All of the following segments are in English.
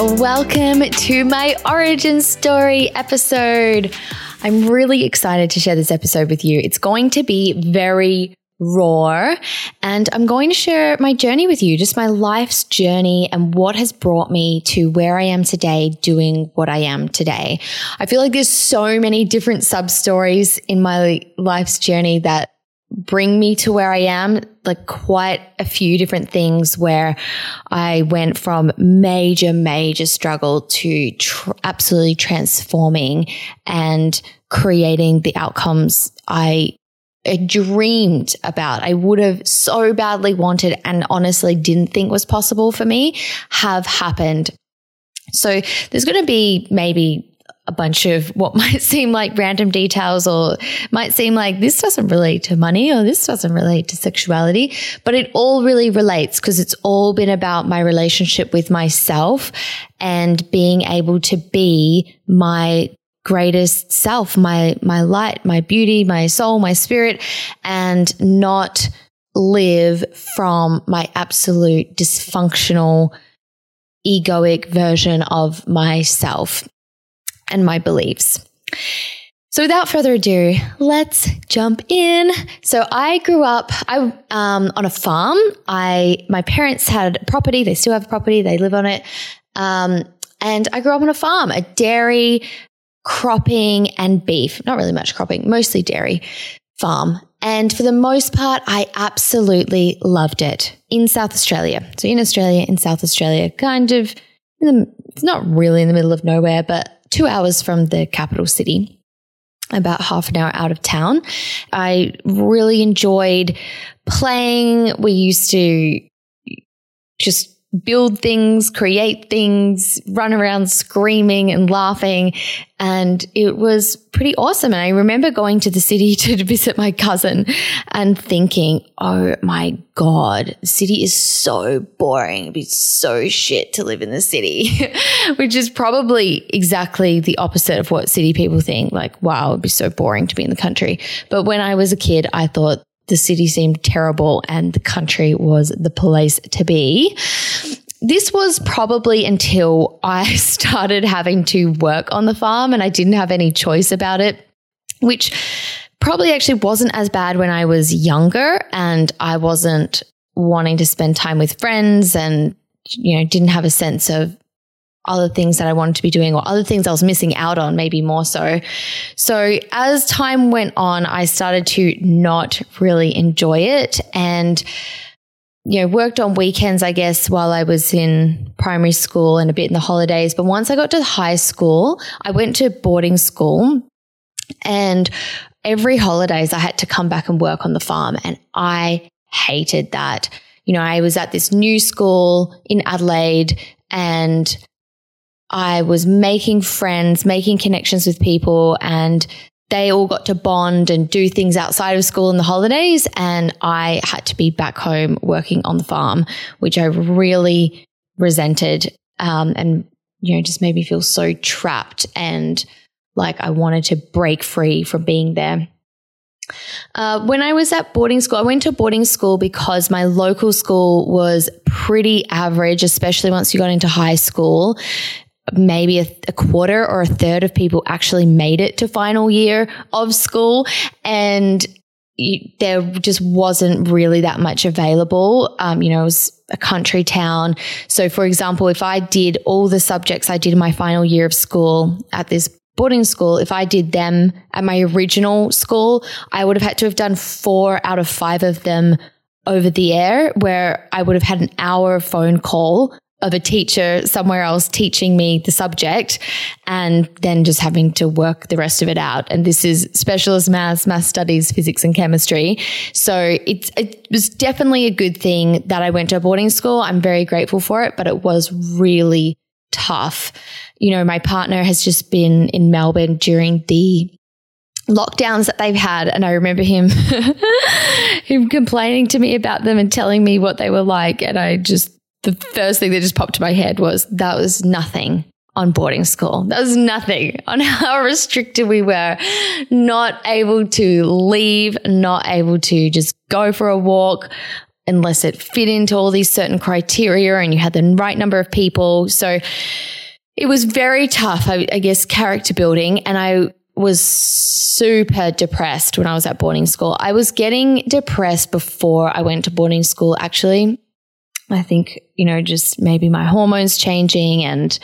Welcome to my origin story episode. I'm really excited to share this episode with you. It's going to be very raw and I'm going to share my journey with you, just my life's journey and what has brought me to where I am today doing what I am today. I feel like there's so many different sub stories in my life's journey that bring me to where I am, like quite a few different things where I went from major, major struggle to tr- absolutely transforming and creating the outcomes I dreamed about, I would have so badly wanted and honestly didn't think was possible for me have happened. So there's going to be maybe a bunch of what might seem like random details or might seem like this doesn't relate to money or this doesn't relate to sexuality, but it all really relates because it's all been about my relationship with myself and being able to be my greatest self, my, my light, my beauty, my soul, my spirit, and not live from my absolute dysfunctional, egoic version of myself and my beliefs. So without further ado, let's jump in. So I grew up I um, on a farm. I my parents had property. They still have property. They live on it. Um, and I grew up on a farm, a dairy cropping and beef. Not really much cropping, mostly dairy farm. And for the most part, I absolutely loved it in South Australia. So in Australia, in South Australia, kind of, the, it's not really in the middle of nowhere, but two hours from the capital city, about half an hour out of town. I really enjoyed playing. We used to just build things, create things, run around screaming and laughing. And it was pretty awesome. And I remember going to the city to visit my cousin and thinking, oh my God, the city is so boring. It'd be so shit to live in the city, which is probably exactly the opposite of what city people think. Like, wow, it'd be so boring to be in the country. But when I was a kid, I thought the city seemed terrible and the country was the place to be. This was probably until I started having to work on the farm and I didn't have any choice about it, which probably actually wasn't as bad when I was younger and I wasn't wanting to spend time with friends and you know didn't have a sense of other things that I wanted to be doing or other things I was missing out on, maybe more so. So as time went on, I started to not really enjoy it and you know, worked on weekends, I guess, while I was in primary school and a bit in the holidays. But once I got to high school, I went to boarding school and every holidays I had to come back and work on the farm. And I hated that. You know, I was at this new school in Adelaide and I was making friends, making connections with people, and they all got to bond and do things outside of school in the holidays. And I had to be back home working on the farm, which I really resented um, and, you know, just made me feel so trapped and like I wanted to break free from being there. Uh, when I was at boarding school, I went to boarding school because my local school was pretty average, especially once you got into high school maybe a, a, quarter or a third of people actually made it to final year of school and there just wasn't really that much available. Um, you know, it was a country town. So, for example, if I did all the subjects I did in my final year of school at this boarding school, if I did them at my original school, I would have had to have done four out of five of them over the air where I would have had an hour phone call of a teacher somewhere else teaching me the subject and then just having to work the rest of it out. And this is specialist maths, math studies, physics and chemistry. So it's, it was definitely a good thing that I went to a boarding school. I'm very grateful for it, but it was really tough. You know, my partner has just been in Melbourne during the lockdowns that they've had and I remember him him complaining to me about them and telling me what they were like and I just the first thing that just popped to my head was that was nothing on boarding school. That was nothing on how restricted we were. Not able to leave, not able to just go for a walk unless it fit into all these certain criteria and you had the right number of people. So it was very tough, I, I guess, character building. And I was super depressed when I was at boarding school. I was getting depressed before I went to boarding school, actually. I think, you know, just maybe my hormones changing and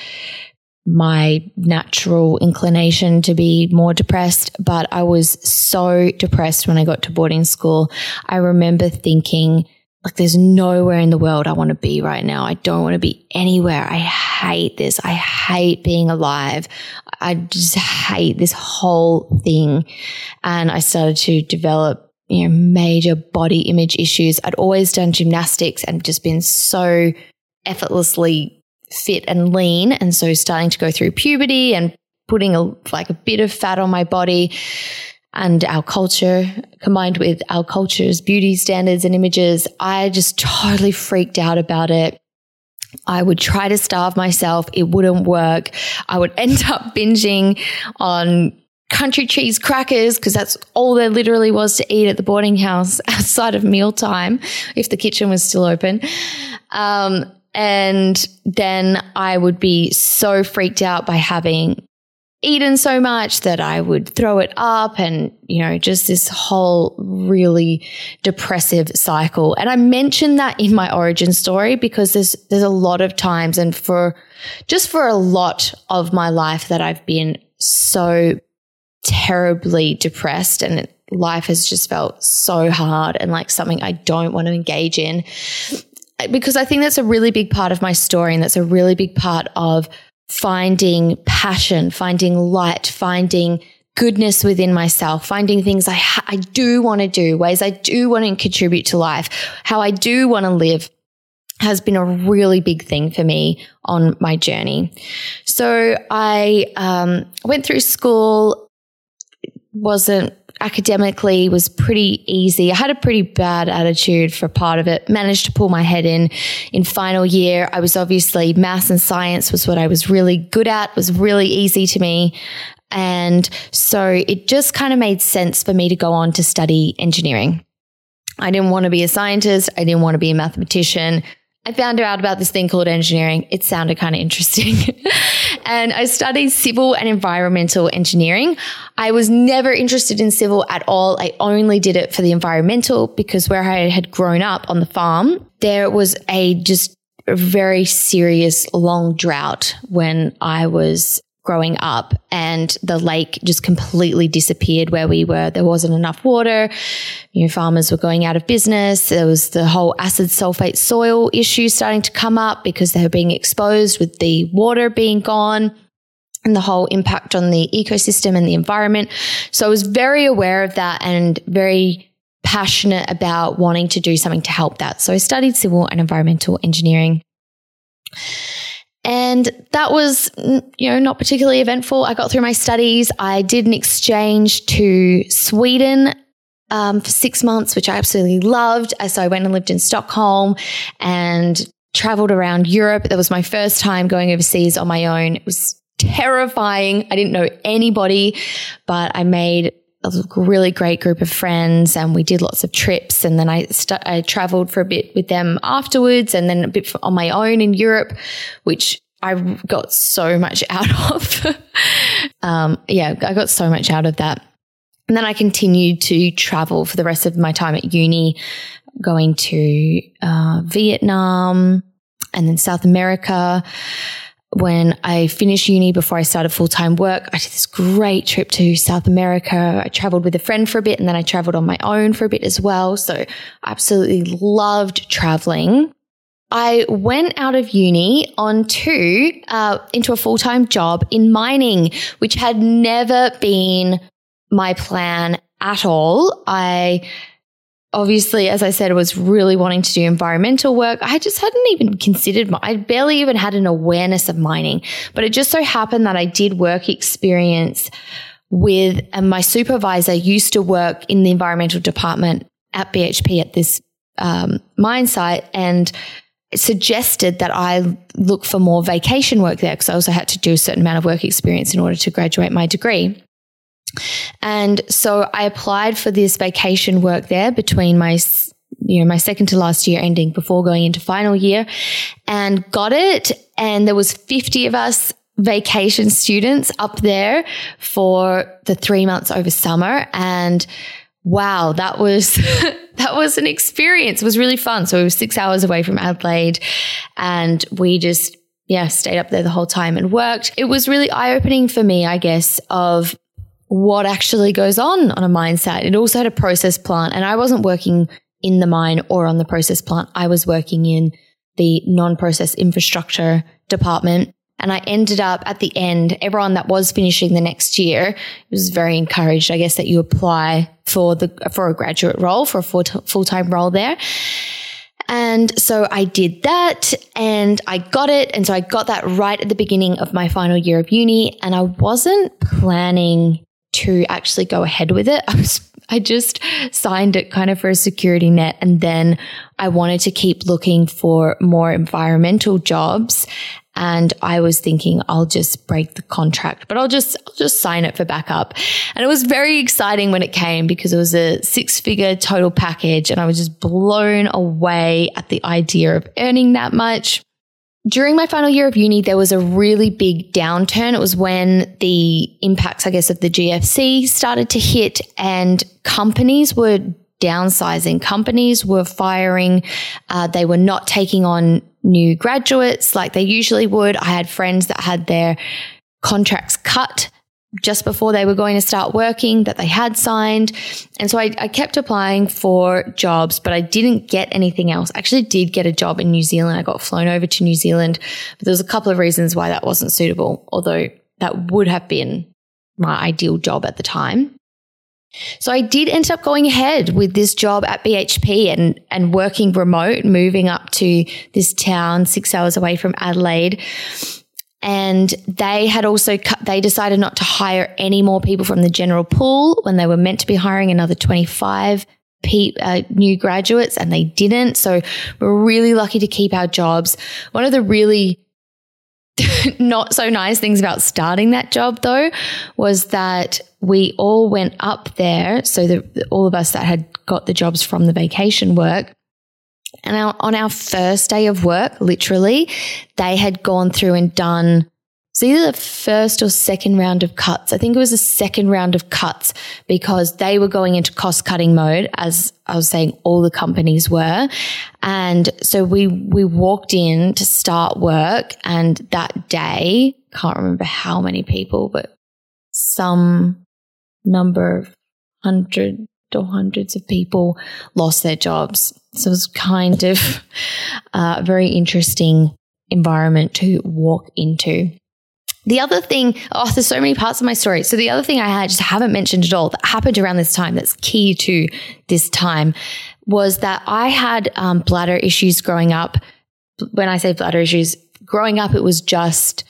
my natural inclination to be more depressed. But I was so depressed when I got to boarding school. I remember thinking, like, there's nowhere in the world I want to be right now. I don't want to be anywhere. I hate this. I hate being alive. I just hate this whole thing. And I started to develop you know, major body image issues. I'd always done gymnastics and just been so effortlessly fit and lean. And so starting to go through puberty and putting a, like a bit of fat on my body and our culture combined with our culture's beauty standards and images, I just totally freaked out about it. I would try to starve myself. It wouldn't work. I would end up binging on country cheese crackers because that's all there literally was to eat at the boarding house outside of mealtime if the kitchen was still open. Um, and then I would be so freaked out by having eaten so much that I would throw it up and, you know, just this whole really depressive cycle. And I mentioned that in my origin story because there's, there's a lot of times and for just for a lot of my life that I've been so terribly depressed and life has just felt so hard and like something I don't want to engage in. Because I think that's a really big part of my story and that's a really big part of finding passion, finding light, finding goodness within myself, finding things I, ha- I do want to do, ways I do want to contribute to life, how I do want to live has been a really big thing for me on my journey. So I um, went through school wasn't academically was pretty easy. I had a pretty bad attitude for part of it. Managed to pull my head in in final year. I was obviously maths and science was what I was really good at, was really easy to me. And so it just kind of made sense for me to go on to study engineering. I didn't want to be a scientist. I didn't want to be a mathematician. I found out about this thing called engineering. It sounded kind of interesting. and I studied civil and environmental engineering. I was never interested in civil at all. I only did it for the environmental because where I had grown up on the farm, there was a just a very serious long drought when I was growing up and the lake just completely disappeared where we were. There wasn't enough water. You know, farmers were going out of business. There was the whole acid sulfate soil issue starting to come up because they were being exposed with the water being gone and the whole impact on the ecosystem and the environment. So I was very aware of that and very passionate about wanting to do something to help that. So I studied civil and environmental engineering. And that was, you know, not particularly eventful. I got through my studies. I did an exchange to Sweden um, for six months, which I absolutely loved. So I went and lived in Stockholm and traveled around Europe. That was my first time going overseas on my own. It was terrifying. I didn't know anybody, but I made a really great group of friends and we did lots of trips. And then I, st- I traveled for a bit with them afterwards and then a bit on my own in Europe, which I got so much out of. um, yeah, I got so much out of that. And then I continued to travel for the rest of my time at uni, going to uh, Vietnam and then South America when I finished uni before I started full time work, I did this great trip to South America. I traveled with a friend for a bit and then I traveled on my own for a bit as well. So I absolutely loved traveling. I went out of uni onto uh, into a full time job in mining, which had never been my plan at all. I obviously, as I said, I was really wanting to do environmental work. I just hadn't even considered, I barely even had an awareness of mining. But it just so happened that I did work experience with, and my supervisor used to work in the environmental department at BHP at this um, mine site and suggested that I look for more vacation work there because I also had to do a certain amount of work experience in order to graduate my degree. And so I applied for this vacation work there between my you know my second to last year ending before going into final year and got it. And there was 50 of us vacation students up there for the 3 months over summer. And wow that was that was an experience. It was really fun. So it was 6 hours away from Adelaide and we just yeah stayed up there the whole time and worked. It was really eye opening for me i guess of what actually goes on on a mine site. It also had a process plant, and I wasn't working in the mine or on the process plant. I was working in the non process infrastructure department. And I ended up at the end, everyone that was finishing the next year was very encouraged, I guess, that you apply for the, for a graduate role, for a full time role there. And so I did that and I got it. And so I got that right at the beginning of my final year of uni. And I wasn't planning to actually go ahead with it. I was I just signed it kind of for a security net and then I wanted to keep looking for more environmental jobs and I was thinking I'll just break the contract, but I'll just I'll just sign it for backup. And it was very exciting when it came because it was a six-figure total package and I was just blown away at the idea of earning that much during my final year of uni, there was a really big downturn. It was when the impacts, I guess, of the GFC started to hit and companies were downsizing. Companies were firing. Uh, they were not taking on new graduates like they usually would. I had friends that had their contracts cut just before they were going to start working that they had signed. And so I, I, kept applying for jobs, but I didn't get anything else. I actually did get a job in New Zealand. I got flown over to New Zealand, but there was a couple of reasons why that wasn't suitable, although that would have been my ideal job at the time. So I did end up going ahead with this job at BHP and, and working remote, moving up to this town six hours away from Adelaide and they had also they decided not to hire any more people from the general pool when they were meant to be hiring another 25 pe- uh, new graduates and they didn't. So we're really lucky to keep our jobs. One of the really not so nice things about starting that job though was that we all went up there. So the, all of us that had got the jobs from the vacation work and our, on our first day of work, literally, they had gone through and done so either the first or second round of cuts. I think it was the second round of cuts because they were going into cost cutting mode, as I was saying, all the companies were. And so we, we walked in to start work and that day, can't remember how many people, but some number of hundred or hundreds of people lost their jobs. So it was kind of a very interesting environment to walk into. The other thing, oh, there's so many parts of my story. So the other thing I had just haven't mentioned at all that happened around this time that's key to this time was that I had um, bladder issues growing up. When I say bladder issues, growing up, it was just,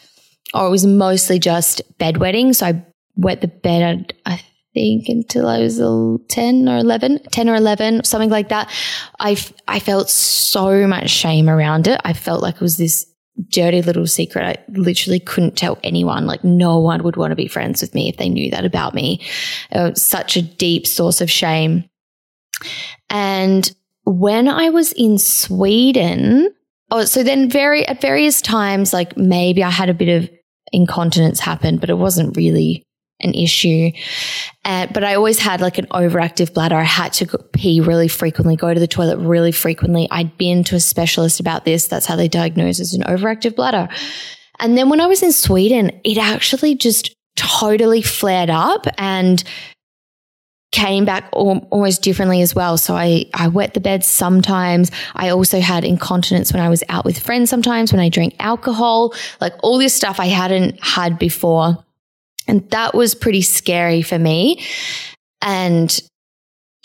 or it was mostly just bedwetting. So I wet the bed, I think until I was 10 or 11, 10 or 11, something like that. I, I felt so much shame around it. I felt like it was this dirty little secret. I literally couldn't tell anyone. Like no one would want to be friends with me if they knew that about me. Such a deep source of shame. And when I was in Sweden, oh, so then very, at various times, like maybe I had a bit of incontinence happen, but it wasn't really an issue. Uh, but I always had like an overactive bladder. I had to pee really frequently, go to the toilet really frequently. I'd been to a specialist about this. That's how they diagnose as an overactive bladder. And then when I was in Sweden, it actually just totally flared up and came back almost differently as well. So I, I wet the bed sometimes. I also had incontinence when I was out with friends sometimes, when I drank alcohol, like all this stuff I hadn't had before. And that was pretty scary for me. And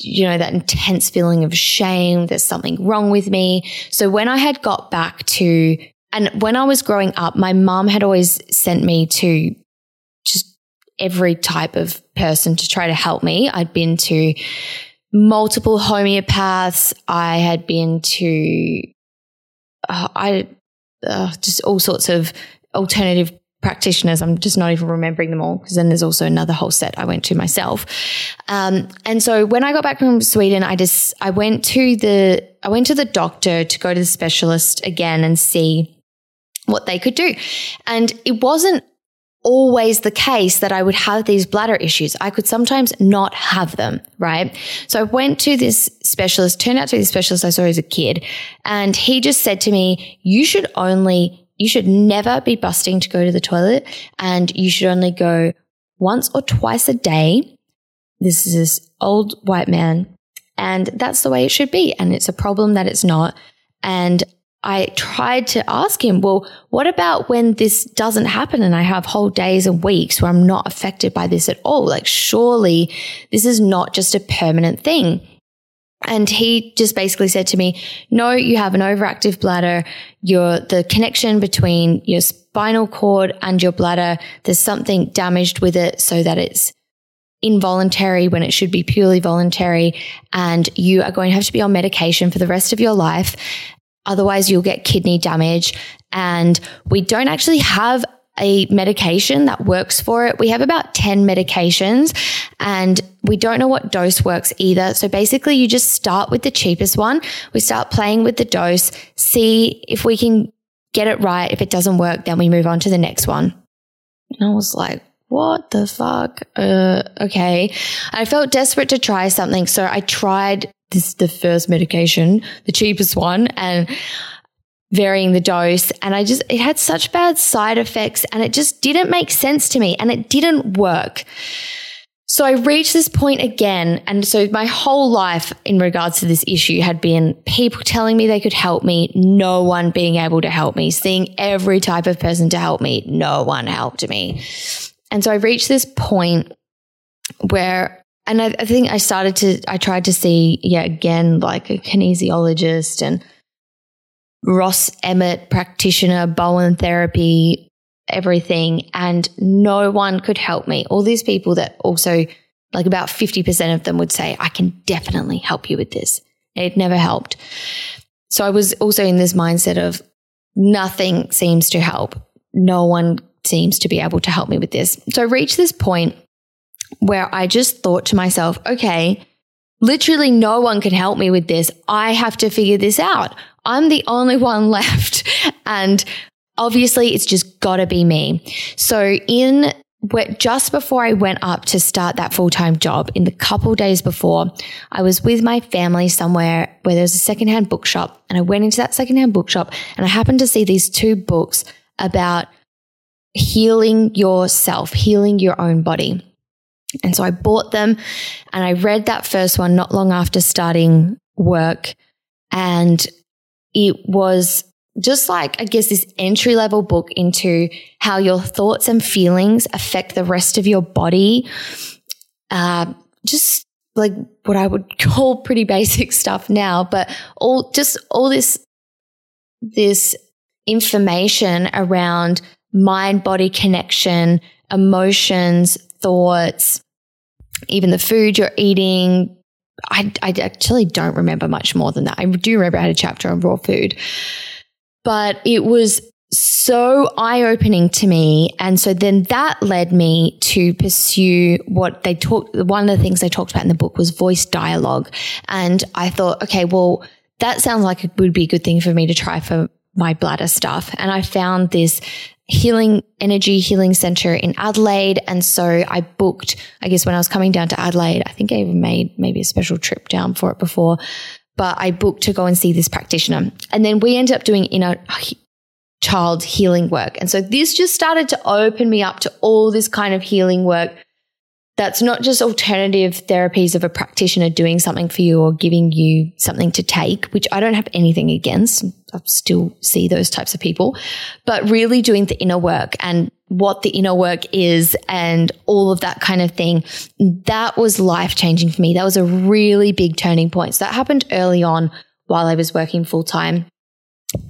you know, that intense feeling of shame. There's something wrong with me. So when I had got back to, and when I was growing up, my mom had always sent me to just every type of person to try to help me. I'd been to multiple homeopaths. I had been to, uh, I, uh, just all sorts of alternative practitioners. I'm just not even remembering them all because then there's also another whole set I went to myself. Um, and so when I got back from Sweden, I just, I went to the, I went to the doctor to go to the specialist again and see what they could do. And it wasn't always the case that I would have these bladder issues. I could sometimes not have them, right? So I went to this specialist, turned out to be the specialist I saw as a kid, and he just said to me, you should only you should never be busting to go to the toilet and you should only go once or twice a day. This is this old white man and that's the way it should be. And it's a problem that it's not. And I tried to ask him, well, what about when this doesn't happen and I have whole days and weeks where I'm not affected by this at all? Like, surely this is not just a permanent thing. And he just basically said to me, no, you have an overactive bladder. Your, the connection between your spinal cord and your bladder, there's something damaged with it so that it's involuntary when it should be purely voluntary. And you are going to have to be on medication for the rest of your life. Otherwise you'll get kidney damage. And we don't actually have a medication that works for it. We have about 10 medications and we don't know what dose works either. So basically you just start with the cheapest one. We start playing with the dose, see if we can get it right. If it doesn't work, then we move on to the next one. And I was like, what the fuck? Uh, okay. I felt desperate to try something. So I tried this, the first medication, the cheapest one. And varying the dose. And I just, it had such bad side effects and it just didn't make sense to me and it didn't work. So I reached this point again. And so my whole life in regards to this issue had been people telling me they could help me, no one being able to help me, seeing every type of person to help me, no one helped me. And so I reached this point where and I, I think I started to, I tried to see, yeah, again, like a kinesiologist and Ross Emmett practitioner, Bowen therapy, everything. And no one could help me. All these people that also, like about 50% of them would say, I can definitely help you with this. It never helped. So I was also in this mindset of nothing seems to help. No one seems to be able to help me with this. So I reached this point where I just thought to myself, okay, literally no one can help me with this. I have to figure this out. I'm the only one left. And obviously it's just gotta be me. So in just before I went up to start that full time job, in the couple days before, I was with my family somewhere where there's a secondhand bookshop. And I went into that secondhand bookshop and I happened to see these two books about healing yourself, healing your own body. And so I bought them and I read that first one not long after starting work. And it was just like, I guess, this entry level book into how your thoughts and feelings affect the rest of your body. Uh, just like what I would call pretty basic stuff now, but all just all this, this information around mind body connection, emotions, thoughts, even the food you're eating. I, I actually don't remember much more than that. I do remember I had a chapter on raw food, but it was so eye opening to me. And so then that led me to pursue what they talked. One of the things they talked about in the book was voice dialogue. And I thought, okay, well, that sounds like it would be a good thing for me to try for my bladder stuff. And I found this healing energy healing center in Adelaide. And so I booked, I guess when I was coming down to Adelaide, I think I even made maybe a special trip down for it before, but I booked to go and see this practitioner. And then we ended up doing inner child healing work. And so this just started to open me up to all this kind of healing work that's not just alternative therapies of a practitioner doing something for you or giving you something to take, which I don't have anything against. I still see those types of people, but really doing the inner work and what the inner work is and all of that kind of thing. That was life changing for me. That was a really big turning point. So that happened early on while I was working full time.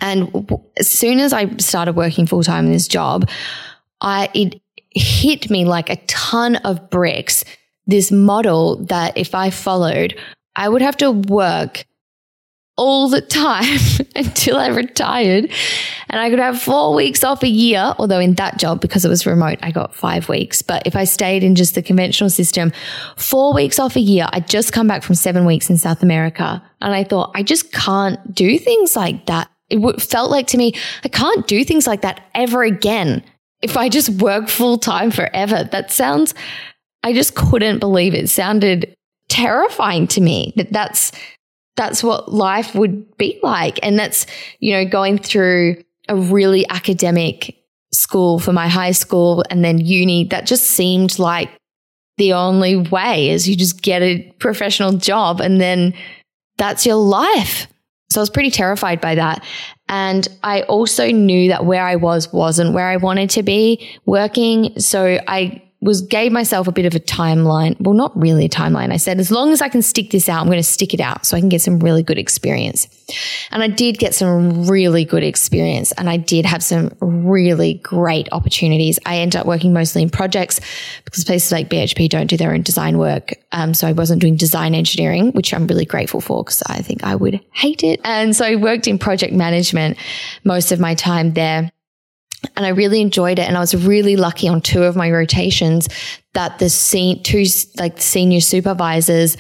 And as soon as I started working full time in this job, I, it hit me like a ton of bricks. This model that if I followed, I would have to work all the time until I retired. And I could have four weeks off a year, although in that job, because it was remote, I got five weeks. But if I stayed in just the conventional system, four weeks off a year, I'd just come back from seven weeks in South America. And I thought, I just can't do things like that. It felt like to me, I can't do things like that ever again if I just work full time forever. That sounds, I just couldn't believe it. it sounded terrifying to me that that's, that's what life would be like. And that's, you know, going through a really academic school for my high school and then uni. That just seemed like the only way is you just get a professional job and then that's your life. So I was pretty terrified by that. And I also knew that where I was wasn't where I wanted to be working. So I was gave myself a bit of a timeline. Well, not really a timeline. I said, as long as I can stick this out, I'm going to stick it out so I can get some really good experience. And I did get some really good experience and I did have some really great opportunities. I ended up working mostly in projects because places like BHP don't do their own design work. Um, so I wasn't doing design engineering, which I'm really grateful for because I think I would hate it. And so I worked in project management most of my time there and I really enjoyed it. And I was really lucky on two of my rotations that the two like senior supervisors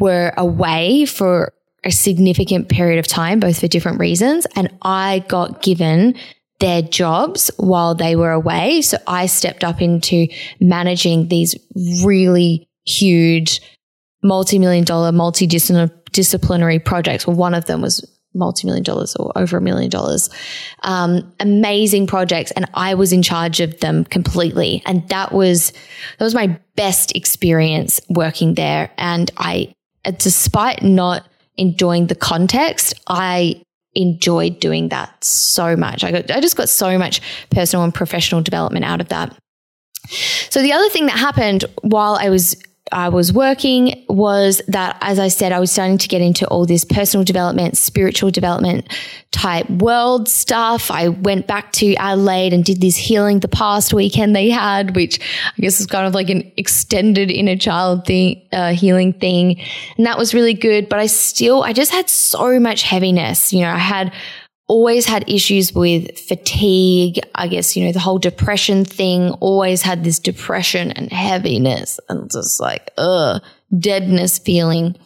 were away for a significant period of time, both for different reasons. And I got given their jobs while they were away. So I stepped up into managing these really huge multi-million dollar multidisciplinary projects. Well, one of them was multi-million dollars or over a million dollars. Um, amazing projects. And I was in charge of them completely. And that was, that was my best experience working there. And I, despite not enjoying the context, I enjoyed doing that so much. I got, I just got so much personal and professional development out of that. So the other thing that happened while I was I was working was that, as I said, I was starting to get into all this personal development, spiritual development type world stuff. I went back to Adelaide and did this healing the past weekend they had, which I guess is kind of like an extended inner child thing, uh, healing thing. And that was really good. But I still, I just had so much heaviness. You know, I had always had issues with fatigue. I guess, you know, the whole depression thing always had this depression and heaviness and just like, ugh, deadness feeling.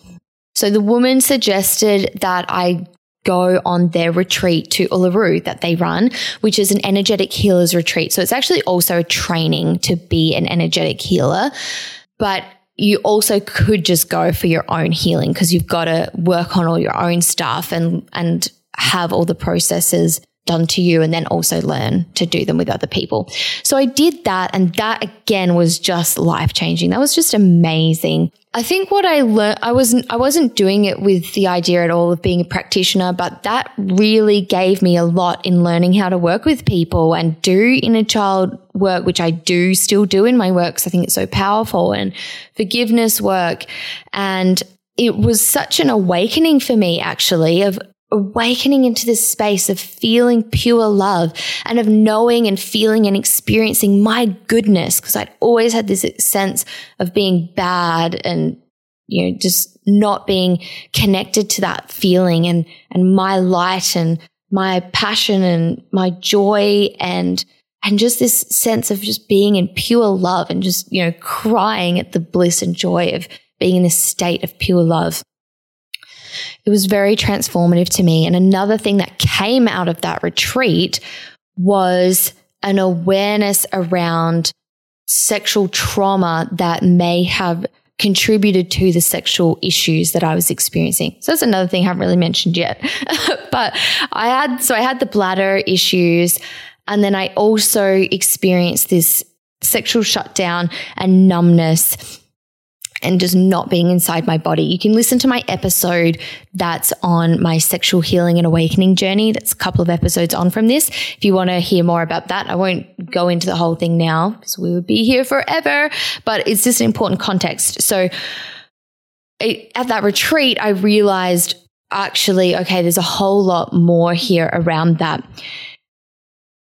So the woman suggested that I go on their retreat to Uluru that they run, which is an energetic healers retreat. So it's actually also a training to be an energetic healer. But you also could just go for your own healing because you've got to work on all your own stuff and, and have all the processes done to you and then also learn to do them with other people. So I did that and that again was just life changing. That was just amazing. I think what I learned, I wasn't, I wasn't doing it with the idea at all of being a practitioner, but that really gave me a lot in learning how to work with people and do inner child work, which I do still do in my work. Because I think it's so powerful and forgiveness work. And it was such an awakening for me actually of awakening into this space of feeling pure love and of knowing and feeling and experiencing my goodness. Cause I'd always had this sense of being bad and, you know, just not being connected to that feeling and, and my light and my passion and my joy and, and just this sense of just being in pure love and just, you know, crying at the bliss and joy of being in this state of pure love. It was very transformative to me. And another thing that came out of that retreat was an awareness around sexual trauma that may have contributed to the sexual issues that I was experiencing. So that's another thing I haven't really mentioned yet. but I had, so I had the bladder issues. And then I also experienced this sexual shutdown and numbness and just not being inside my body. You can listen to my episode that's on my sexual healing and awakening journey. That's a couple of episodes on from this. If you want to hear more about that, I won't go into the whole thing now because we would be here forever, but it's just an important context. So it, at that retreat, I realized actually, okay, there's a whole lot more here around that.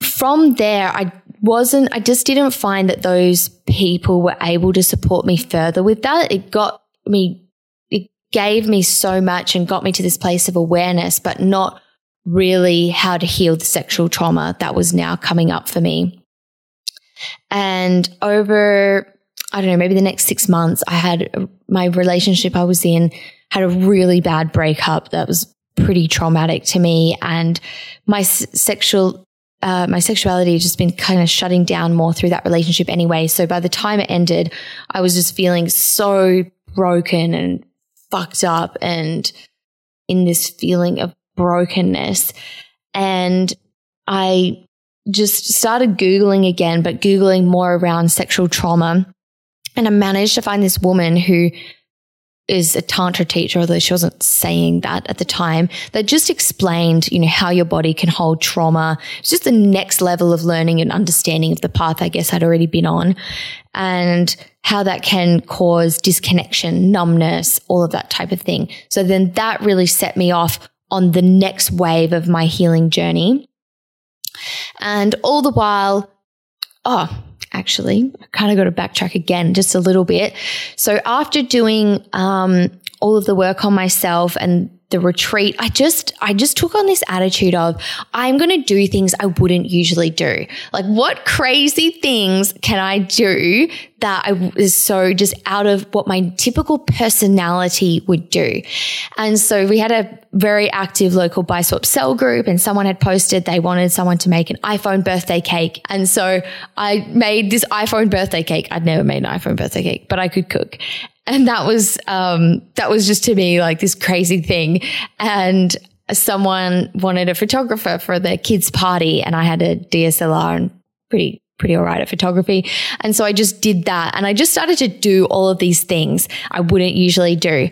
From there, I wasn't, I just didn't find that those people were able to support me further with that. It got me, it gave me so much and got me to this place of awareness, but not really how to heal the sexual trauma that was now coming up for me. And over, I don't know, maybe the next six months, I had my relationship I was in had a really bad breakup that was pretty traumatic to me. And my s- sexual uh, my sexuality just been kind of shutting down more through that relationship anyway. So by the time it ended, I was just feeling so broken and fucked up and in this feeling of brokenness. And I just started Googling again, but Googling more around sexual trauma. And I managed to find this woman who is a tantra teacher, although she wasn't saying that at the time, that just explained, you know, how your body can hold trauma. It's just the next level of learning and understanding of the path I guess I'd already been on and how that can cause disconnection, numbness, all of that type of thing. So then that really set me off on the next wave of my healing journey. And all the while, oh, actually. I kind of got to backtrack again just a little bit. So after doing um, all of the work on myself and the retreat, I just, I just took on this attitude of, I'm going to do things I wouldn't usually do. Like, what crazy things can I do that I is so just out of what my typical personality would do? And so we had a very active local buy swap sell group and someone had posted they wanted someone to make an iPhone birthday cake. And so I made this iPhone birthday cake. I'd never made an iPhone birthday cake, but I could cook and that was um, that was just to me like this crazy thing. And someone wanted a photographer for their kids' party, and I had a DSLR and pretty pretty all right at photography. And so I just did that, and I just started to do all of these things I wouldn't usually do.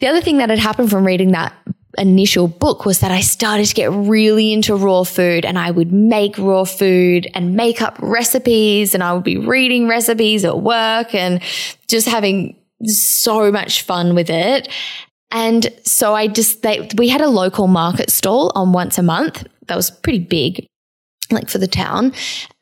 The other thing that had happened from reading that initial book was that I started to get really into raw food and I would make raw food and make up recipes and I would be reading recipes at work and just having so much fun with it. And so I just, they, we had a local market stall on once a month that was pretty big like for the town.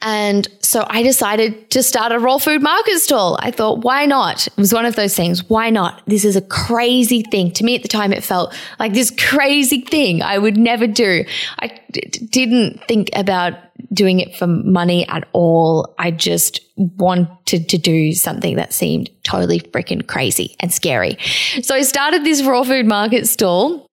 And so I decided to start a raw food market stall. I thought, why not? It was one of those things. Why not? This is a crazy thing. To me at the time, it felt like this crazy thing I would never do. I d- didn't think about doing it for money at all. I just wanted to do something that seemed totally freaking crazy and scary. So I started this raw food market stall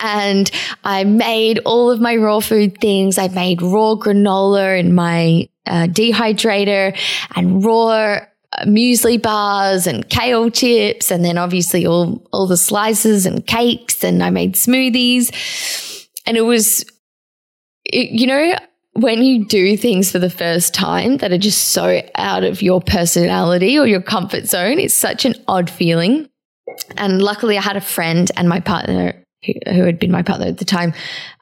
and I made all of my raw food things. I made raw granola in my uh, dehydrator and raw uh, muesli bars and kale chips, and then obviously all all the slices and cakes. And I made smoothies, and it was, it, you know, when you do things for the first time that are just so out of your personality or your comfort zone, it's such an odd feeling. And luckily, I had a friend and my partner who, had been my partner at the time,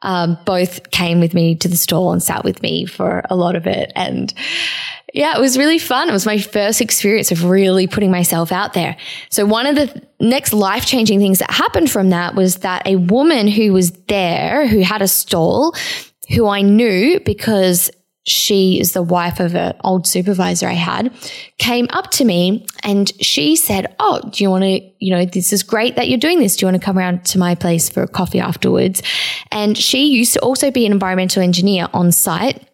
um, both came with me to the stall and sat with me for a lot of it. And yeah, it was really fun. It was my first experience of really putting myself out there. So one of the next life changing things that happened from that was that a woman who was there, who had a stall, who I knew because she is the wife of an old supervisor I had, came up to me and she said, Oh, do you want to, you know, this is great that you're doing this. Do you want to come around to my place for a coffee afterwards? And she used to also be an environmental engineer on site.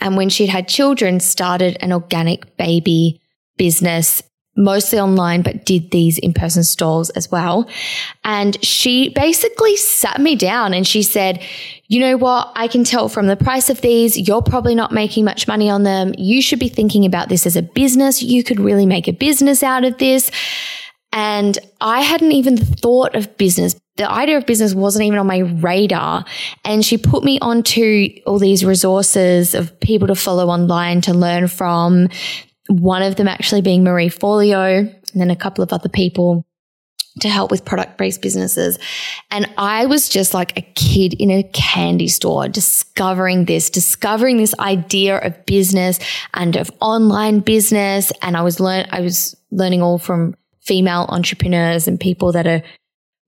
And when she'd had children, started an organic baby business mostly online, but did these in person stalls as well. And she basically sat me down and she said, you know what? I can tell from the price of these, you're probably not making much money on them. You should be thinking about this as a business. You could really make a business out of this. And I hadn't even thought of business. The idea of business wasn't even on my radar. And she put me onto all these resources of people to follow online to learn from. One of them actually being Marie Forleo, and then a couple of other people to help with product based businesses. And I was just like a kid in a candy store discovering this, discovering this idea of business and of online business. And I was learn, I was learning all from female entrepreneurs and people that are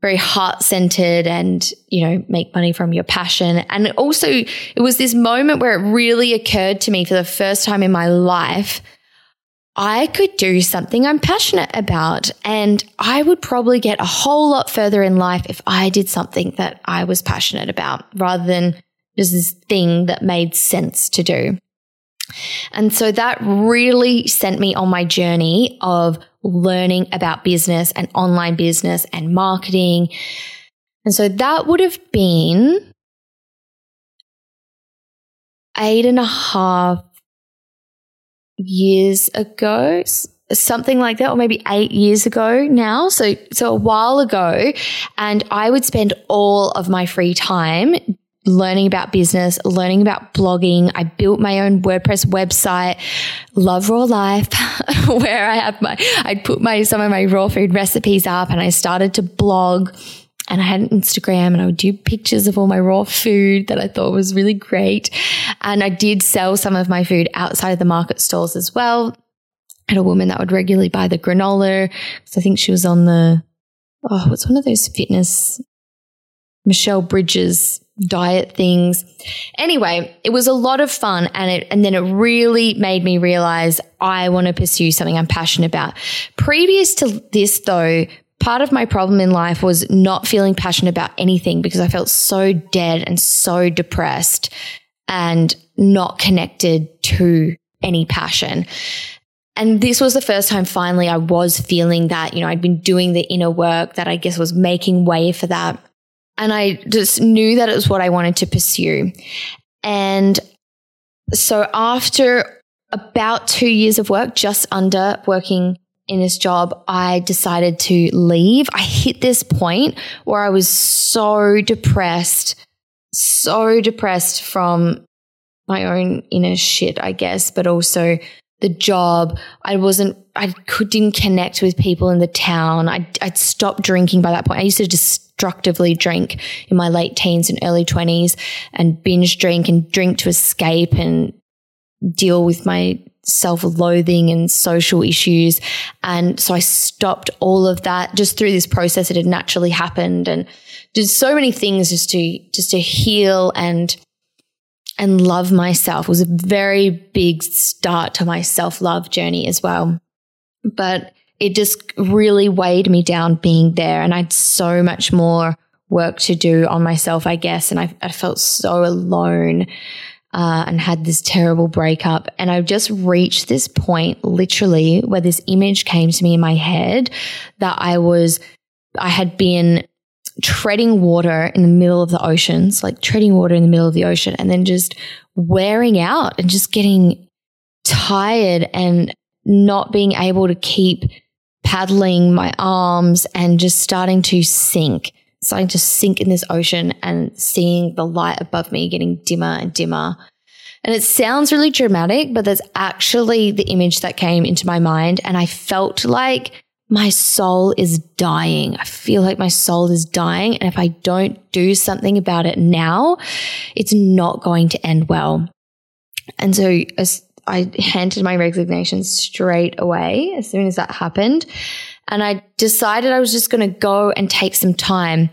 very heart centered and, you know, make money from your passion. And also it was this moment where it really occurred to me for the first time in my life I could do something I'm passionate about and I would probably get a whole lot further in life if I did something that I was passionate about rather than just this thing that made sense to do. And so that really sent me on my journey of learning about business and online business and marketing. And so that would have been eight and a half years ago, something like that, or maybe eight years ago now. So, so a while ago. And I would spend all of my free time learning about business, learning about blogging. I built my own WordPress website, Love Raw Life, where I have my, I'd put my, some of my raw food recipes up and I started to blog and I had an Instagram and I would do pictures of all my raw food that I thought was really great. And I did sell some of my food outside of the market stalls as well. I had a woman that would regularly buy the granola because I think she was on the, oh, what's one of those fitness, Michelle Bridges diet things. Anyway, it was a lot of fun and it, and then it really made me realize I want to pursue something I'm passionate about. Previous to this though, part of my problem in life was not feeling passionate about anything because I felt so dead and so depressed and not connected to any passion. And this was the first time finally I was feeling that, you know, I'd been doing the inner work that I guess was making way for that. And I just knew that it was what I wanted to pursue. And so after about two years of work, just under working in this job, I decided to leave. I hit this point where I was so depressed, so depressed from my own inner shit, I guess, but also the job. I wasn't, I could, didn't connect with people in the town. I, I'd stopped drinking by that point. I used to destructively drink in my late teens and early 20s and binge drink and drink to escape and deal with my self loathing and social issues. And so I stopped all of that just through this process. It had naturally happened and did so many things just to, just to heal and, and love myself it was a very big start to my self love journey as well. But it just really weighed me down being there. And I had so much more work to do on myself, I guess. And I, I felt so alone uh, and had this terrible breakup. And I just reached this point, literally, where this image came to me in my head that I was, I had been treading water in the middle of the oceans, like treading water in the middle of the ocean, and then just wearing out and just getting tired and not being able to keep paddling my arms and just starting to sink starting to sink in this ocean and seeing the light above me getting dimmer and dimmer. And it sounds really dramatic, but that's actually the image that came into my mind. And I felt like my soul is dying. I feel like my soul is dying. And if I don't do something about it now, it's not going to end well. And so I handed my resignation straight away as soon as that happened. And I decided I was just going to go and take some time.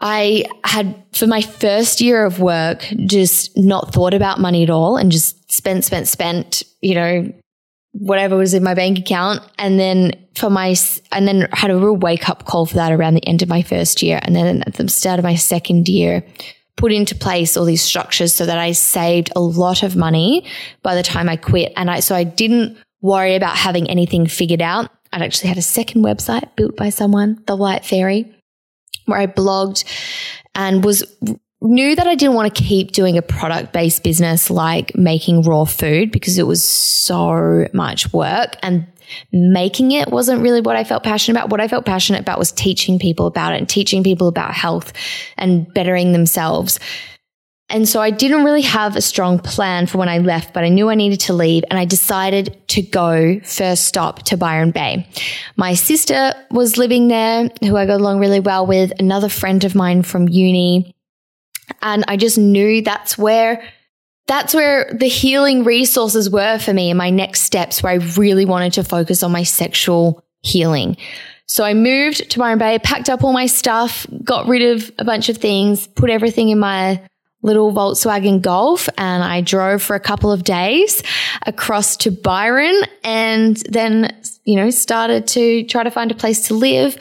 I had, for my first year of work, just not thought about money at all and just spent, spent, spent, you know, whatever was in my bank account. And then for my, and then had a real wake up call for that around the end of my first year. And then at the start of my second year, put into place all these structures so that I saved a lot of money by the time I quit. And I, so I didn't worry about having anything figured out. I'd actually had a second website built by someone, The Light Fairy, where I blogged and was knew that I didn't want to keep doing a product based business like making raw food because it was so much work and making it wasn't really what I felt passionate about. What I felt passionate about was teaching people about it and teaching people about health and bettering themselves. And so I didn't really have a strong plan for when I left, but I knew I needed to leave and I decided to go first stop to Byron Bay. My sister was living there, who I got along really well with, another friend of mine from uni. And I just knew that's where that's where the healing resources were for me and my next steps where I really wanted to focus on my sexual healing. So I moved to Byron Bay, packed up all my stuff, got rid of a bunch of things, put everything in my little Volkswagen Golf and I drove for a couple of days across to Byron and then, you know, started to try to find a place to live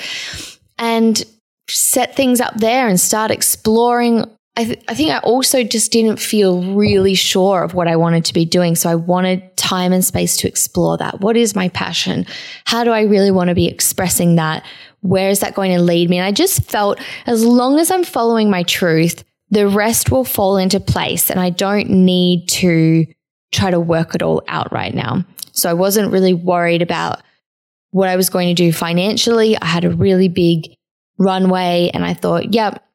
and set things up there and start exploring I, th- I think I also just didn't feel really sure of what I wanted to be doing. So I wanted time and space to explore that. What is my passion? How do I really want to be expressing that? Where is that going to lead me? And I just felt as long as I'm following my truth, the rest will fall into place and I don't need to try to work it all out right now. So I wasn't really worried about what I was going to do financially. I had a really big runway and I thought, yep,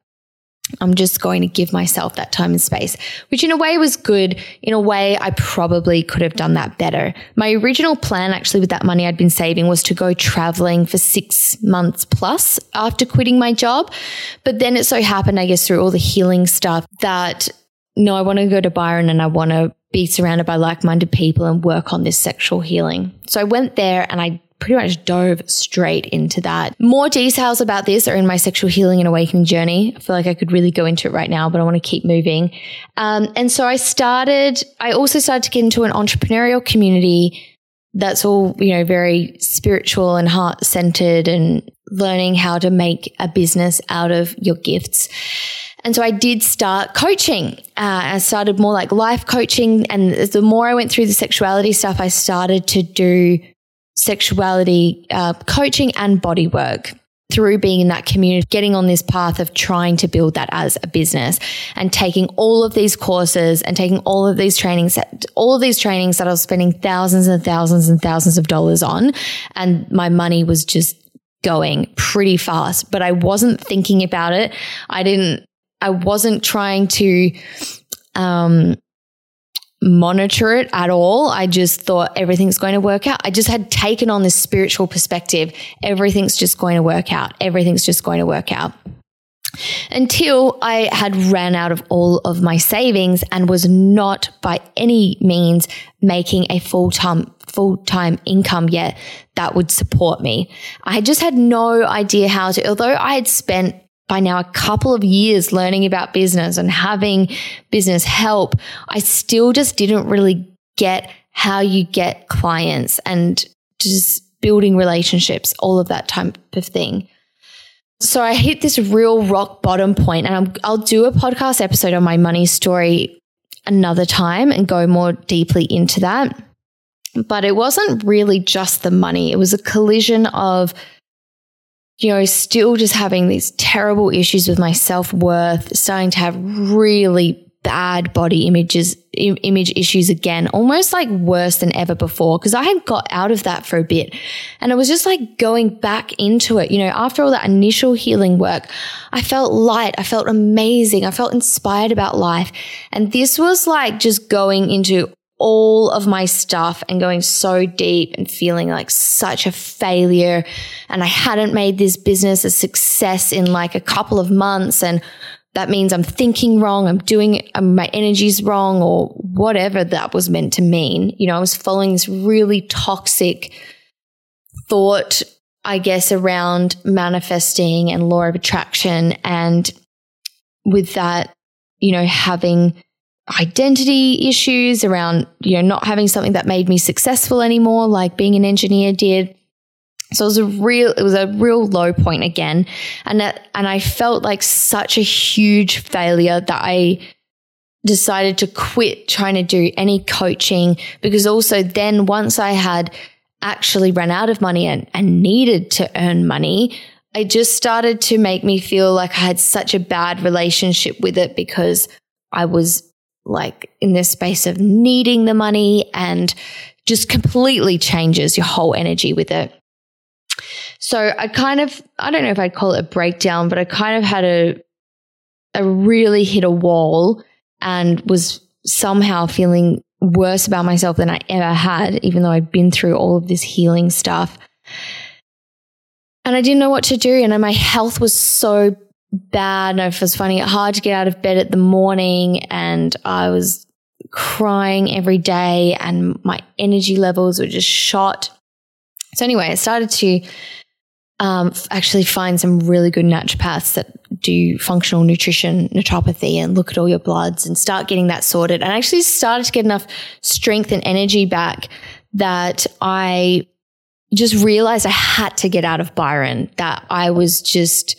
I'm just going to give myself that time and space, which in a way was good. In a way, I probably could have done that better. My original plan, actually, with that money I'd been saving was to go traveling for six months plus after quitting my job. But then it so happened, I guess, through all the healing stuff that no, I want to go to Byron and I want to be surrounded by like minded people and work on this sexual healing. So I went there and I pretty much dove straight into that. More details about this are in my sexual healing and awakening journey. I feel like I could really go into it right now, but I want to keep moving. Um, and so I started, I also started to get into an entrepreneurial community that's all, you know, very spiritual and heart centered and learning how to make a business out of your gifts. And so I did start coaching. Uh, I started more like life coaching. And the more I went through the sexuality stuff, I started to do sexuality uh, coaching and body work through being in that community, getting on this path of trying to build that as a business and taking all of these courses and taking all of these trainings, all of these trainings that I was spending thousands and thousands and thousands of dollars on. And my money was just going pretty fast, but I wasn't thinking about it. I didn't, I wasn't trying to, um, monitor it at all. I just thought everything's going to work out. I just had taken on this spiritual perspective. Everything's just going to work out. Everything's just going to work out. Until I had ran out of all of my savings and was not by any means making a full time full time income yet that would support me. I just had no idea how to, although I had spent by now a couple of years learning about business and having business help, I still just didn't really get how you get clients and just building relationships, all of that type of thing. So I hit this real rock bottom point and i will do a podcast episode on my money story another time and go more deeply into that. But it wasn't really just the money. It was a collision of you know, still just having these terrible issues with my self worth, starting to have really bad body images, image issues again, almost like worse than ever before. Cause I had got out of that for a bit and it was just like going back into it. You know, after all that initial healing work, I felt light. I felt amazing. I felt inspired about life. And this was like just going into all of my stuff and going so deep and feeling like such a failure. And I hadn't made this business a success in like a couple of months. And that means I'm thinking wrong. I'm doing um, my energy's wrong or whatever that was meant to mean. You know, I was following this really toxic thought, I guess, around manifesting and law of attraction. And with that, you know, having identity issues around, you know, not having something that made me successful anymore, like being an engineer did. So it was a real, it was a real low point again. And that, and I felt like such a huge failure that I decided to quit trying to do any coaching because also then once I had actually run out of money and, and needed to earn money, it just started to make me feel like I had such a bad relationship with it because I was like in this space of needing the money and just completely changes your whole energy with it. So I kind of, I don't know if I'd call it a breakdown, but I kind of had a, a really hit a wall and was somehow feeling worse about myself than I ever had, even though I'd been through all of this healing stuff. And I didn't know what to do. And my health was so bad. I was finding it hard to get out of bed at the morning. And I was crying every day. And my energy levels were just shot. So, anyway, I started to um, actually find some really good naturopaths that do functional nutrition, naturopathy, and look at all your bloods and start getting that sorted. And I actually started to get enough strength and energy back that I just realized I had to get out of Byron, that I was just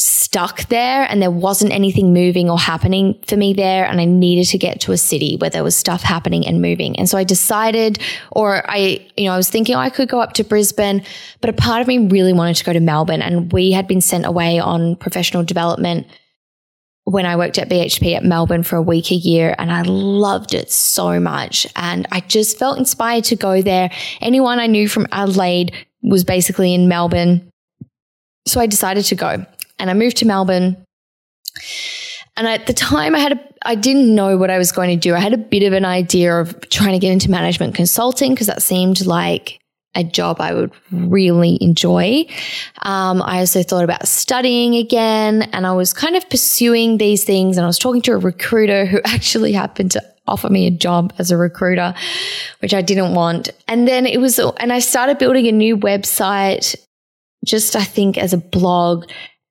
stuck there and there wasn't anything moving or happening for me there. And I needed to get to a city where there was stuff happening and moving. And so I decided, or I, you know, I was thinking oh, I could go up to Brisbane, but a part of me really wanted to go to Melbourne. And we had been sent away on professional development when I worked at BHP at Melbourne for a week a year and I loved it so much. And I just felt inspired to go there. Anyone I knew from Adelaide was basically in Melbourne. So I decided to go and I moved to Melbourne. And at the time, I had a, I didn't know what I was going to do. I had a bit of an idea of trying to get into management consulting because that seemed like a job I would really enjoy. Um, I also thought about studying again, and I was kind of pursuing these things. And I was talking to a recruiter who actually happened to offer me a job as a recruiter, which I didn't want. And then it was, and I started building a new website, just I think as a blog.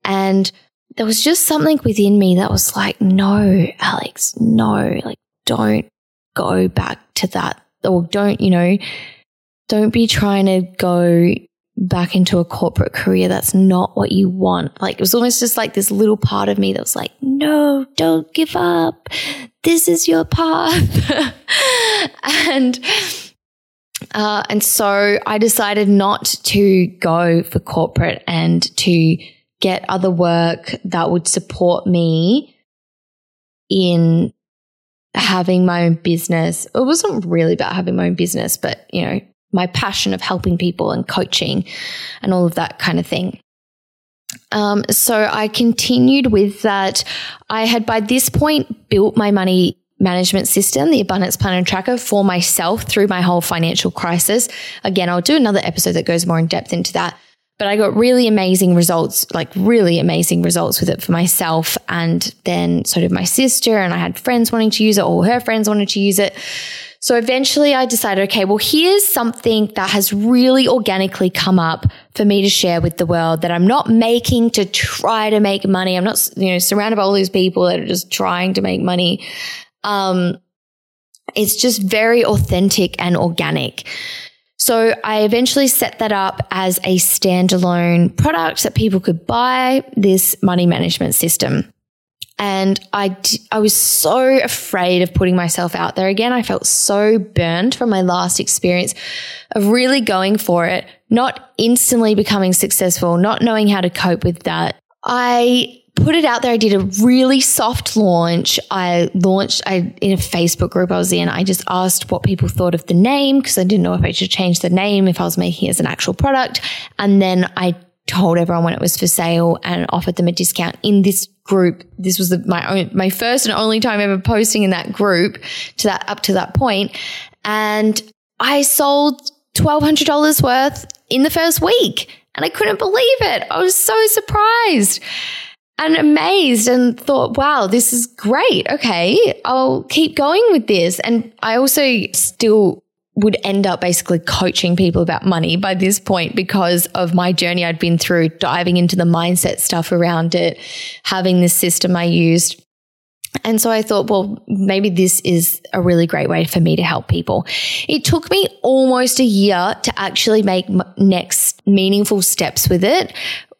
And there was just something within me that was like, no, Alex, no, like, don't go back to that or don't, you know, don't be trying to go back into a corporate career. That's not what you want. Like, it was almost just like this little part of me that was like, no, don't give up. This is your path. and, uh, and so I decided not to go for corporate and to get other work that would support me in having my own business. It wasn't really about having my own business, but you know, my passion of helping people and coaching and all of that kind of thing. Um, so I continued with that. I had by this point built my money management system, the Abundance Planner Tracker, for myself through my whole financial crisis. Again, I'll do another episode that goes more in depth into that. But I got really amazing results, like really amazing results with it for myself. And then so did my sister, and I had friends wanting to use it, or her friends wanted to use it. So eventually I decided, okay, well, here's something that has really organically come up for me to share with the world that I'm not making to try to make money. I'm not, you know, surrounded by all these people that are just trying to make money. Um, it's just very authentic and organic. So I eventually set that up as a standalone product that people could buy this money management system. And I, I was so afraid of putting myself out there again. I felt so burned from my last experience of really going for it, not instantly becoming successful, not knowing how to cope with that. I put it out there. I did a really soft launch. I launched I, in a Facebook group I was in. I just asked what people thought of the name because I didn't know if I should change the name if I was making it as an actual product. And then I told everyone when it was for sale and offered them a discount in this group. This was the, my own, my first and only time ever posting in that group to that up to that point. And I sold $1,200 worth in the first week and I couldn't believe it. I was so surprised and amazed and thought, wow, this is great. Okay. I'll keep going with this. And I also still would end up basically coaching people about money by this point because of my journey I'd been through, diving into the mindset stuff around it, having this system I used. And so I thought, well, maybe this is a really great way for me to help people. It took me almost a year to actually make next meaningful steps with it.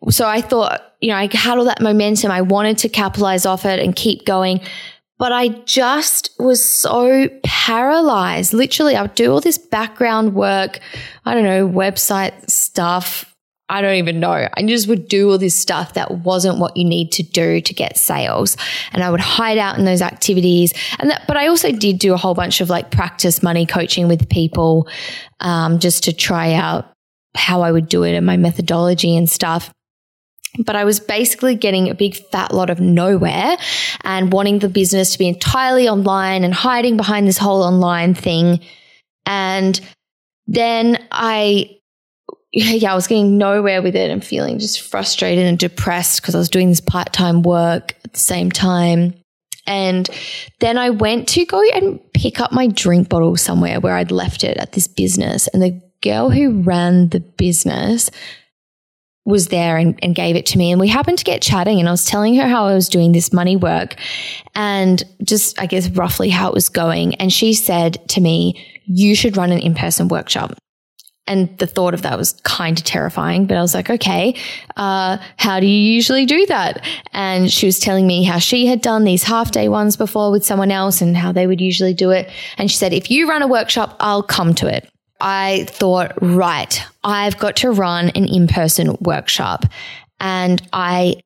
So I thought, you know, I had all that momentum. I wanted to capitalize off it and keep going. but I just was so paralyzed. Literally, I would do all this background work, I don't know, website stuff. I don't even know. I just would do all this stuff that wasn't what you need to do to get sales. And I would hide out in those activities. And that, but I also did do a whole bunch of like practice money coaching with people, um, just to try out how I would do it and my methodology and stuff but I was basically getting a big fat lot of nowhere and wanting the business to be entirely online and hiding behind this whole online thing. And then I, yeah, I was getting nowhere with it and feeling just frustrated and depressed because I was doing this part time work at the same time. And then I went to go and pick up my drink bottle somewhere where I'd left it at this business. And the girl who ran the business was there and, and gave it to me. And we happened to get chatting and I was telling her how I was doing this money work and just, I guess, roughly how it was going. And she said to me, you should run an in-person workshop. And the thought of that was kind of terrifying, but I was like, okay, uh, how do you usually do that? And she was telling me how she had done these half day ones before with someone else and how they would usually do it. And she said, if you run a workshop, I'll come to it. I thought, right, I've got to run an in person workshop. And I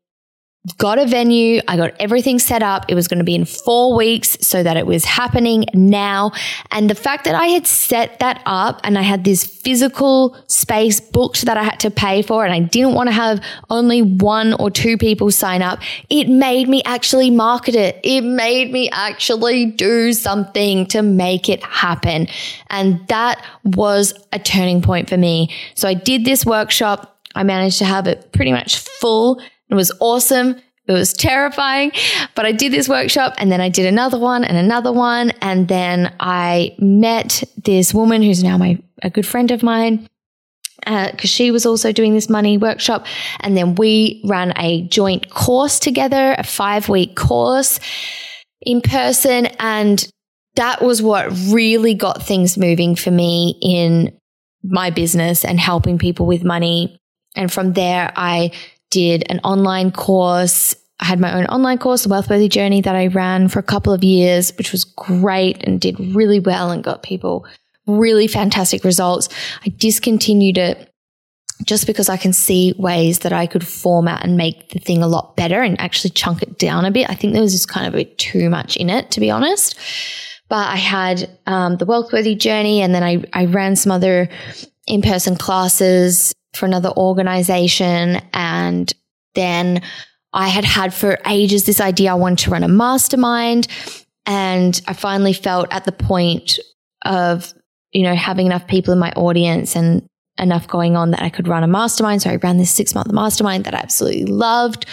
got a venue. I got everything set up. It was going to be in four weeks so that it was happening now. And the fact that I had set that up and I had this physical space booked that I had to pay for and I didn't want to have only one or two people sign up, it made me actually market it. It made me actually do something to make it happen. And that was a turning point for me. So I did this workshop. I managed to have it pretty much full it was awesome. It was terrifying, but I did this workshop and then I did another one and another one. And then I met this woman who's now my, a good friend of mine because uh, she was also doing this money workshop. And then we ran a joint course together, a five week course in person. And that was what really got things moving for me in my business and helping people with money. And from there, I did an online course. I had my own online course, the Wealthworthy Journey, that I ran for a couple of years, which was great and did really well and got people really fantastic results. I discontinued it just because I can see ways that I could format and make the thing a lot better and actually chunk it down a bit. I think there was just kind of a bit too much in it, to be honest. But I had um, the Wealthworthy Journey, and then I, I ran some other in person classes for another organization. And then I had had for ages this idea I wanted to run a mastermind. And I finally felt at the point of, you know, having enough people in my audience and enough going on that I could run a mastermind. So I ran this six month mastermind that I absolutely loved.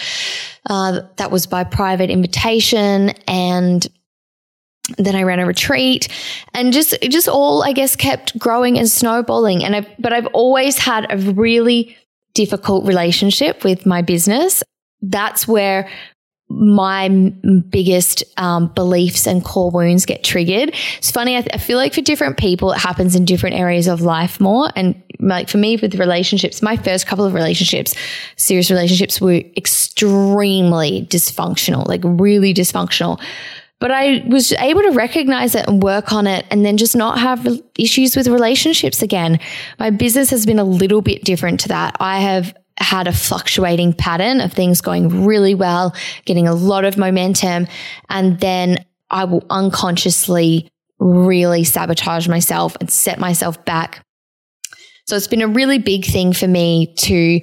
Uh, that was by private invitation. And then I ran a retreat and just just all I guess kept growing and snowballing and I but I've always had a really difficult relationship with my business that's where my biggest um, beliefs and core wounds get triggered. It's funny. I, th- I, feel like for different people, it happens in different areas of life more. And like for me, with relationships, my first couple of relationships, serious relationships, were extremely dysfunctional, like really dysfunctional. But I was able to recognize it and work on it and then just not have issues with relationships again. My business has been a little bit different to that. I have had a fluctuating pattern of things going really well, getting a lot of momentum, and then I will unconsciously really sabotage myself and set myself back. So it's been a really big thing for me to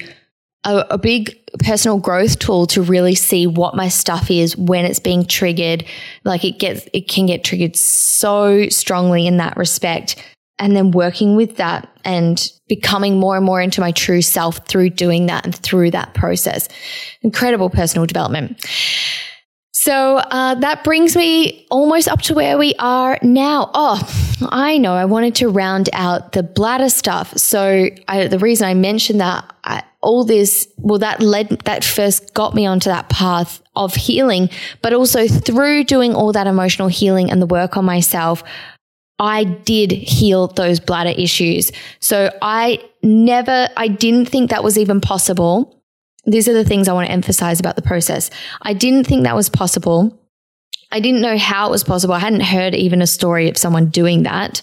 a, a big personal growth tool to really see what my stuff is when it's being triggered. Like it gets, it can get triggered so strongly in that respect. And then working with that and becoming more and more into my true self through doing that and through that process. Incredible personal development. So uh, that brings me almost up to where we are now. Oh, I know. I wanted to round out the bladder stuff. So I, the reason I mentioned that, I, all this, well, that led, that first got me onto that path of healing, but also through doing all that emotional healing and the work on myself, I did heal those bladder issues. So I never, I didn't think that was even possible. These are the things I want to emphasize about the process. I didn't think that was possible I didn't know how it was possible. I hadn't heard even a story of someone doing that.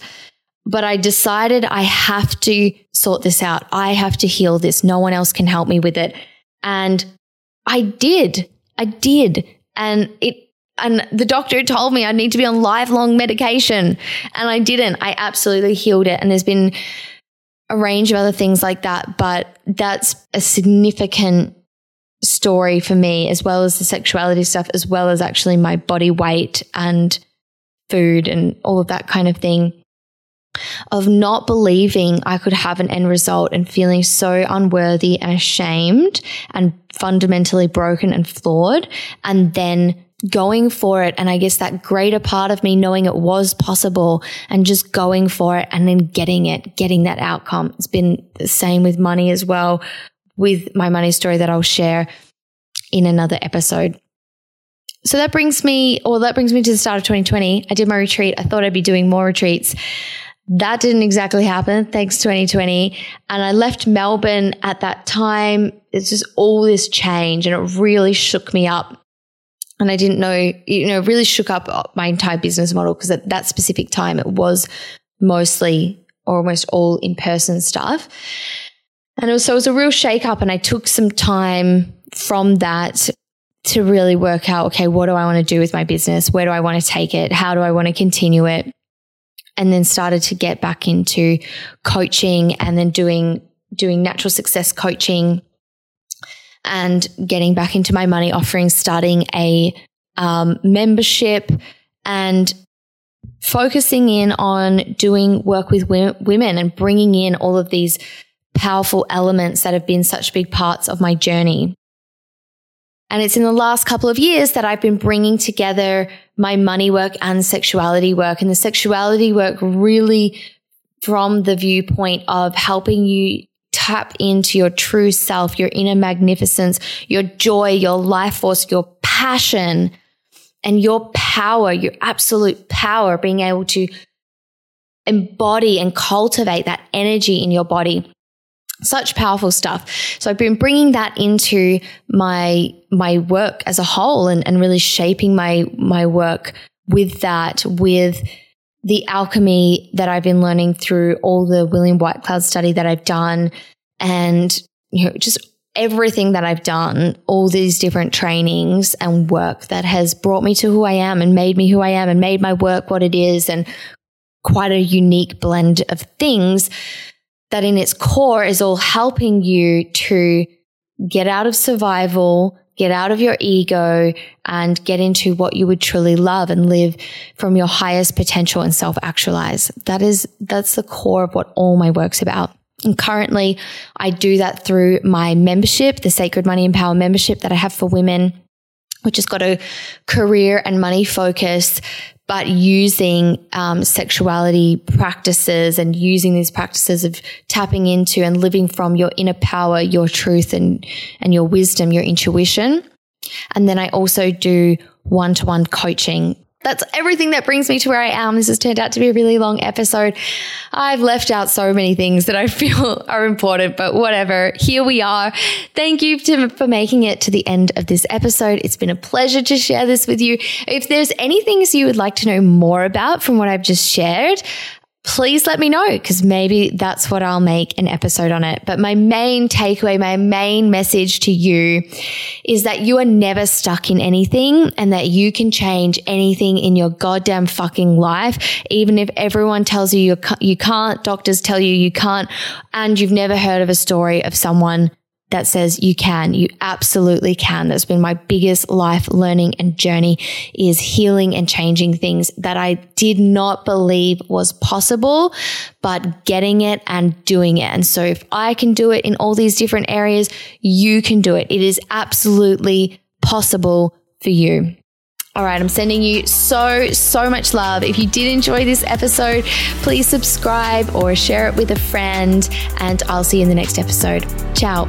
But I decided I have to sort this out. I have to heal this. No one else can help me with it. And I did. I did. And it and the doctor told me I need to be on lifelong medication and I didn't. I absolutely healed it. And there's been a range of other things like that, but that's a significant story for me, as well as the sexuality stuff, as well as actually my body weight and food and all of that kind of thing. Of not believing I could have an end result and feeling so unworthy and ashamed and fundamentally broken and flawed, and then going for it. And I guess that greater part of me knowing it was possible and just going for it and then getting it, getting that outcome. It's been the same with money as well with my money story that I'll share in another episode. So that brings me, or that brings me to the start of 2020. I did my retreat. I thought I'd be doing more retreats. That didn't exactly happen. Thanks 2020. And I left Melbourne at that time. It's just all this change and it really shook me up. And I didn't know, you know, really shook up my entire business model because at that specific time it was mostly or almost all in person stuff. And it was, so it was a real shake up. And I took some time from that to really work out, okay, what do I want to do with my business? Where do I want to take it? How do I want to continue it? And then started to get back into coaching and then doing, doing natural success coaching and getting back into my money offerings, starting a um, membership and focusing in on doing work with women and bringing in all of these powerful elements that have been such big parts of my journey. And it's in the last couple of years that I've been bringing together my money work and sexuality work. And the sexuality work really from the viewpoint of helping you tap into your true self, your inner magnificence, your joy, your life force, your passion, and your power, your absolute power, being able to embody and cultivate that energy in your body such powerful stuff. So I've been bringing that into my my work as a whole and, and really shaping my my work with that, with the alchemy that I've been learning through all the William Whitecloud study that I've done and you know just everything that I've done, all these different trainings and work that has brought me to who I am and made me who I am and made my work what it is and quite a unique blend of things that in its core is all helping you to get out of survival, get out of your ego and get into what you would truly love and live from your highest potential and self actualize. That is, that's the core of what all my work's about. And currently I do that through my membership, the Sacred Money and Power membership that I have for women which has got a career and money focus but using um, sexuality practices and using these practices of tapping into and living from your inner power, your truth and, and your wisdom, your intuition. And then I also do one to one coaching that's everything that brings me to where I am. This has turned out to be a really long episode. I've left out so many things that I feel are important, but whatever. Here we are. Thank you to, for making it to the end of this episode. It's been a pleasure to share this with you. If there's any things you would like to know more about from what I've just shared, please let me know because maybe that's what I'll make an episode on it. But my main takeaway, my main message to you is that you are never stuck in anything and that you can change anything in your goddamn fucking life. Even if everyone tells you you, can't, doctors tell you you can't, and you've never heard of a story of someone that says you can, you absolutely can. That's been my biggest life learning and journey is healing and changing things that I did not believe was possible, but getting it and doing it. And so if I can do it in all these different areas, you can do it. It is absolutely possible for you. All right, I'm sending you so, so much love. If you did enjoy this episode, please subscribe or share it with a friend, and I'll see you in the next episode. Ciao.